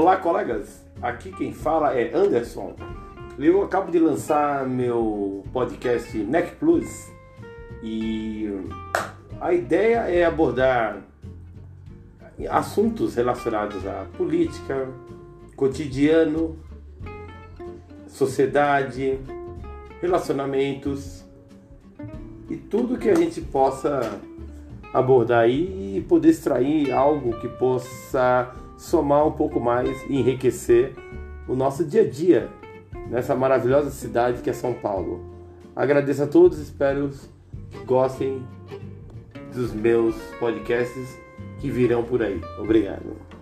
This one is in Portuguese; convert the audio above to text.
Olá, colegas. Aqui quem fala é Anderson. Eu acabo de lançar meu podcast Nec Plus e a ideia é abordar assuntos relacionados à política, cotidiano, sociedade, relacionamentos e tudo que a gente possa abordar aí e poder extrair algo que possa somar um pouco mais e enriquecer o nosso dia a dia nessa maravilhosa cidade que é São Paulo. Agradeço a todos, espero que gostem dos meus podcasts que virão por aí. Obrigado.